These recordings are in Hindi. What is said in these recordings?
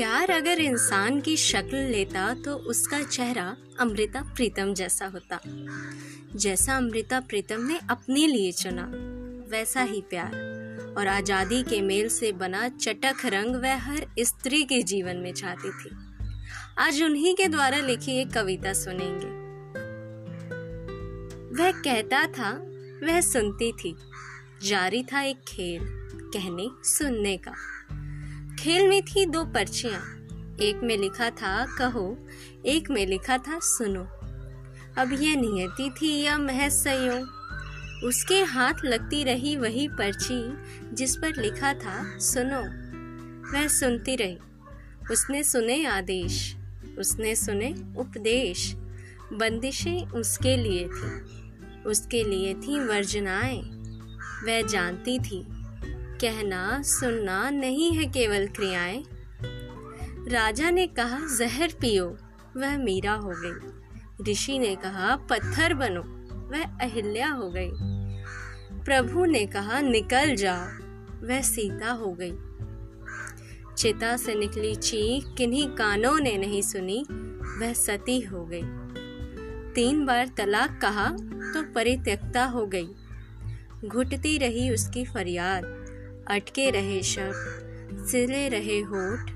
प्यार अगर इंसान की शक्ल लेता तो उसका चेहरा अमृता प्रीतम जैसा होता। जैसा अमृता प्रीतम ने अपने लिए चुना, वैसा ही प्यार। और आज़ादी के मेल से बना चटक रंग वह हर स्त्री के जीवन में चाहती थी। आज उन्हीं के द्वारा लिखी एक कविता सुनेंगे। वह कहता था, वह सुनती थी, जारी था एक खेल, कहने सुनने का। खेल में थी दो पर्चियाँ। एक में लिखा था, कहो। एक में लिखा था, सुनो। अब यह नियति थी या महज संयोग? उसके हाथ लगती रही वही पर्ची, जिस पर लिखा था, सुनो। वह सुनती रही। उसने सुने आदेश। उसने सुने उपदेश। बंदिशें उसके लिए थी। उसके लिए थी वर्जनाएँ। वह जानती थी। कहना, सुनना नहीं है केवल क्रियाएँ। राजा ने कहा, जहर पियो, वह मीरा हो गई। ऋषि ने कहा, पत्थर बनो, वह अहिल्या हो गई। प्रभु ने कहा, निकल जाओ वह सीता हो गई। चिता से निकली चीख किन्हीं कानों ने नहीं सुनी, वह सती हो गई। तीन बार तलाक कहा तो परित्यक्ता हो गई। घुटती रही उसकी फरियाद। अटके रहे शब्द सिले रहे होठ,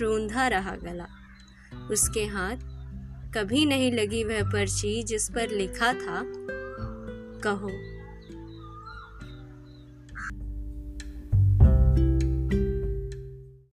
रूंधा रहा गला। उसके हाथ कभी नहीं लगी वह पर्ची जिस पर लिखा था, कहो।